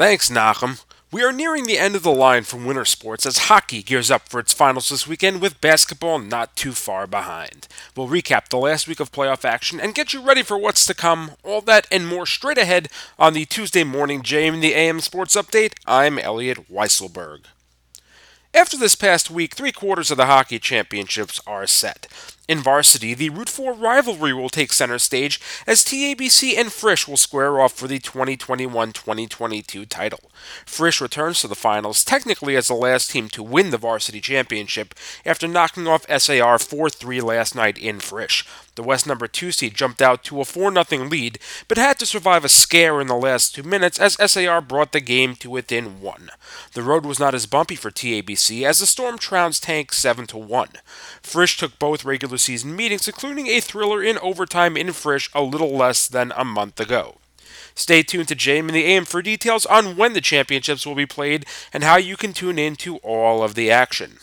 Thanks, Nachum. We are nearing the end of the line for winter sports as hockey gears up for its finals this weekend with basketball not too far behind. We'll recap the last week of playoff action and get you ready for what's to come. All that and more straight ahead on the Tuesday morning JM the AM Sports Update. I'm Elliot Weiselberg. After this past week, three quarters of the hockey championships are set. In varsity, the Route 4 rivalry will take center stage as TABC and Frisch will square off for the 2021 2022 title. Frisch returns to the finals, technically as the last team to win the varsity championship, after knocking off SAR 4 3 last night in Frisch. The West number 2 seed jumped out to a 4 0 lead, but had to survive a scare in the last two minutes as SAR brought the game to within one. The road was not as bumpy for TABC as the Storm trounced Tank 7 1. Frisch took both regular season meetings, including a thriller in overtime in Frisch a little less than a month ago. Stay tuned to JM in the AM for details on when the championships will be played and how you can tune in to all of the action.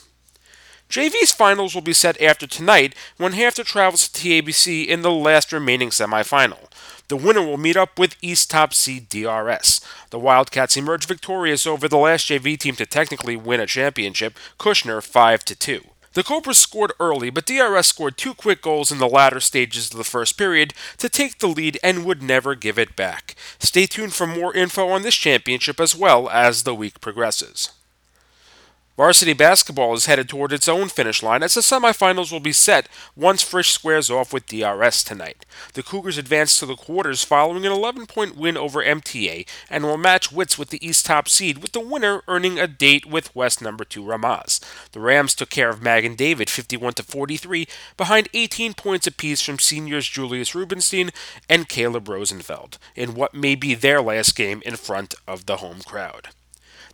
JV's finals will be set after tonight when HAFTR travels to TABC in the last remaining semifinal. The winner will meet up with East top seed DRS. The Wildcats emerged victorious over the last JV team to technically win a championship, Kushner 5 2. The Cobras scored early, but DRS scored two quick goals in the latter stages of the first period to take the lead and would never give it back. Stay tuned for more info on this championship as well as the week progresses. Varsity basketball is headed toward its own finish line as the semifinals will be set once Frisch squares off with DRS tonight. The Cougars advance to the quarters following an 11 point win over MTA and will match wits with the East top seed, with the winner earning a date with West number 2 Ramaz. The Rams took care of Magen David 51 43 behind 18 points apiece from seniors Julius Rubenstein and Caleb Rosenfeld in what may be their last game in front of the home crowd.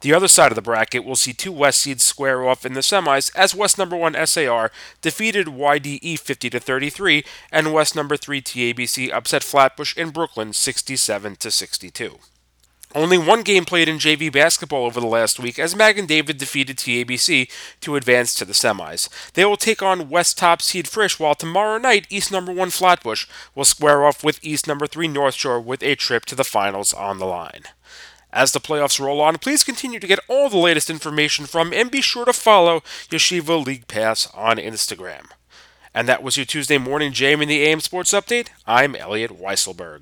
The other side of the bracket will see two West seeds square off in the semis as West number 1 SAR defeated YDE 50 to 33 and West number 3 TABC upset Flatbush in Brooklyn 67 to 62. Only one game played in JV basketball over the last week as Magen David defeated TABC to advance to the semis. They will take on West top seed Frisch, while tomorrow night East number 1 Flatbush will square off with East number 3 North Shore with a trip to the finals on the line. As the playoffs roll on, please continue to get all the latest information from and be sure to follow Yeshiva League Pass on Instagram. And that was your Tuesday morning JM in the AM Sports Update. I'm Elliot Weiselberg.